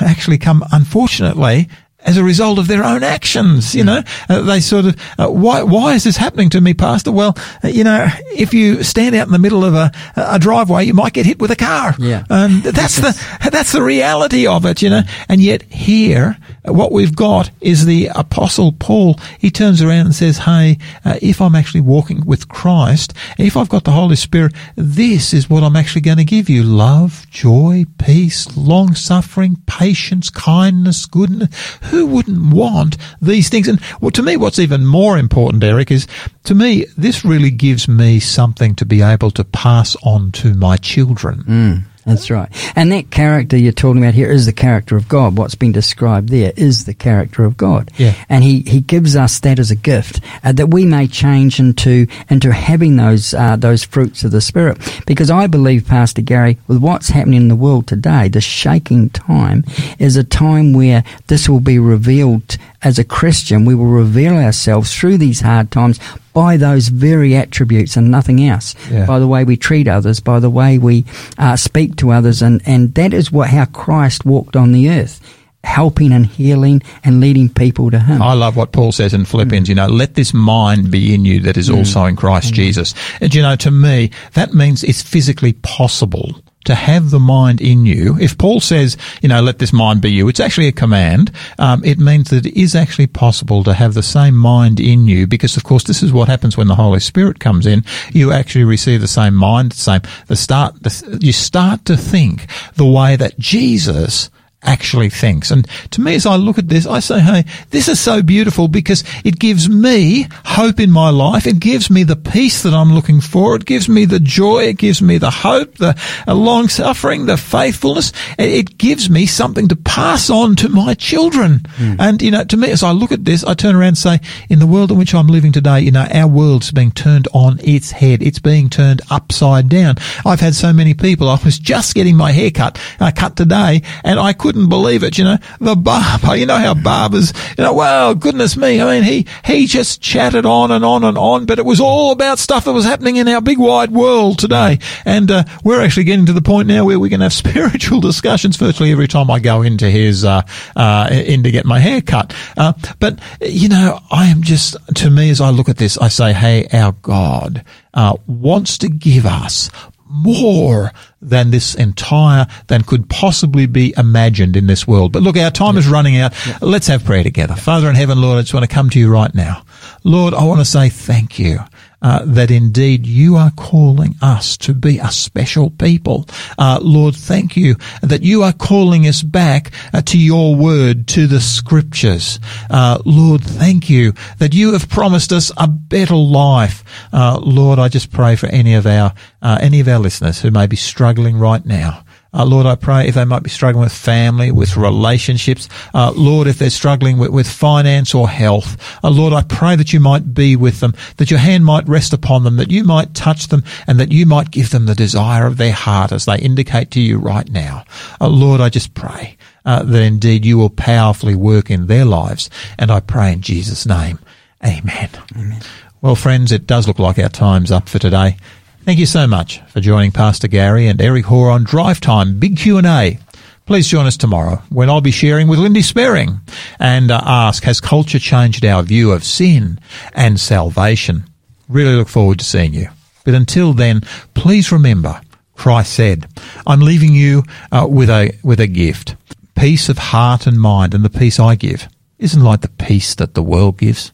actually come, unfortunately, as a result of their own actions, you know, uh, they sort of, uh, why, why is this happening to me, Pastor? Well, uh, you know, if you stand out in the middle of a, a driveway, you might get hit with a car. Yeah. And that's the, that's the reality of it, you know. And yet here, uh, what we've got is the apostle Paul. He turns around and says, Hey, uh, if I'm actually walking with Christ, if I've got the Holy Spirit, this is what I'm actually going to give you. Love, joy, peace, long suffering, patience, kindness, goodness. Who wouldn't want these things? And well, to me, what's even more important, Eric, is to me, this really gives me something to be able to pass on to my children. Hmm. That's right. And that character you're talking about here is the character of God. What's been described there is the character of God. Yeah. And he, he gives us that as a gift uh, that we may change into into having those uh, those fruits of the Spirit. Because I believe, Pastor Gary, with what's happening in the world today, the shaking time is a time where this will be revealed as a Christian, we will reveal ourselves through these hard times by those very attributes and nothing else. Yeah. By the way we treat others, by the way we uh, speak to others, and, and that is what how Christ walked on the earth, helping and healing and leading people to Him. I love what Paul says in Philippians, you know, let this mind be in you that is also in Christ Jesus. And you know, to me, that means it's physically possible to have the mind in you. If Paul says, you know, let this mind be you, it's actually a command. Um, it means that it is actually possible to have the same mind in you because, of course, this is what happens when the Holy Spirit comes in. You actually receive the same mind, the same, the start, the, you start to think the way that Jesus actually thinks. And to me, as I look at this, I say, hey, this is so beautiful because it gives me hope in my life. It gives me the peace that I'm looking for. It gives me the joy. It gives me the hope, the long suffering, the faithfulness. It, gives me something to pass on to my children. And, you know, to me, as I look at this, I turn around and say, in the world in which I'm living today, you know, our world's being turned on its head. It's being turned upside down. I've had so many people. I was just getting my hair cut, uh, cut today and I couldn't believe it. You know, the barber, you know how barbers, you know, wow, goodness me. I mean, he, he just chatted on and on and on, but it was all about stuff that was happening in our big wide world today. And, uh, we're actually getting to the point now where we can have spiritual discussions virtually every time I go into his, uh, uh, in to get my hair cut. Uh, but, you know, I am just, to me, as I look at this, I say, hey, our God, uh, wants to give us more than this entire, than could possibly be imagined in this world. But look, our time is running out. Let's have prayer together. Father in heaven, Lord, I just want to come to you right now. Lord, I want to say thank you. Uh, that indeed you are calling us to be a special people. Uh, Lord, thank you that you are calling us back uh, to your word, to the scriptures. Uh, Lord, thank you that you have promised us a better life. Uh, Lord, I just pray for any of our any of our listeners who may be struggling right now. Uh, Lord, I pray if they might be struggling with family, with relationships, uh, Lord, if they're struggling with, with finance or health, uh, Lord, I pray that you might be with them, that your hand might rest upon them, that you might touch them, and that you might give them the desire of their heart as they indicate to you right now. Uh, Lord, I just pray uh, that indeed you will powerfully work in their lives, and I pray in Jesus' name, Amen. Amen. Well, friends, it does look like our time's up for today. Thank you so much for joining Pastor Gary and Eric Hoare on Drive Time Big Q&A. Please join us tomorrow when I'll be sharing with Lindy Sparing and uh, ask, has culture changed our view of sin and salvation? Really look forward to seeing you. But until then, please remember, Christ said, I'm leaving you uh, with a, with a gift, peace of heart and mind, and the peace I give isn't like the peace that the world gives.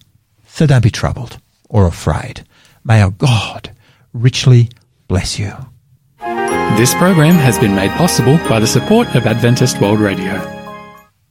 So don't be troubled or afraid. May our God richly bless you. This program has been made possible by the support of Adventist World Radio.